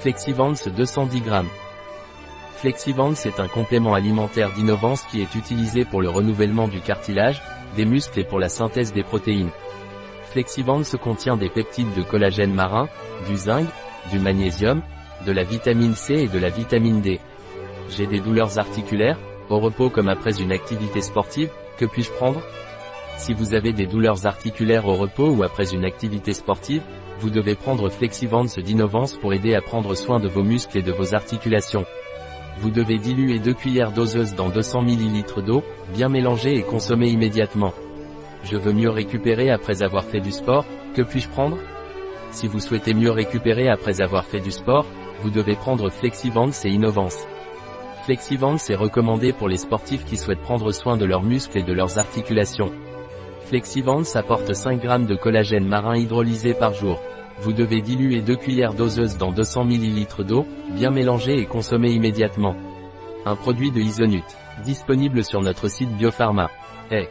Flexivance 210 g. Flexivance est un complément alimentaire d'innovance qui est utilisé pour le renouvellement du cartilage, des muscles et pour la synthèse des protéines. Flexivance contient des peptides de collagène marin, du zinc, du magnésium, de la vitamine C et de la vitamine D. J'ai des douleurs articulaires, au repos comme après une activité sportive, que puis-je prendre? Si vous avez des douleurs articulaires au repos ou après une activité sportive, vous devez prendre Flexivance d'Innovance pour aider à prendre soin de vos muscles et de vos articulations. Vous devez diluer 2 cuillères doseuses dans 200 ml d'eau, bien mélanger et consommer immédiatement. Je veux mieux récupérer après avoir fait du sport, que puis-je prendre? Si vous souhaitez mieux récupérer après avoir fait du sport, vous devez prendre Flexivance et Innovance. Flexivance est recommandé pour les sportifs qui souhaitent prendre soin de leurs muscles et de leurs articulations. Flexivance apporte 5 g de collagène marin hydrolysé par jour. Vous devez diluer 2 cuillères doseuses dans 200 ml d'eau, bien mélanger et consommer immédiatement. Un produit de Isonut, disponible sur notre site Biopharma. Hey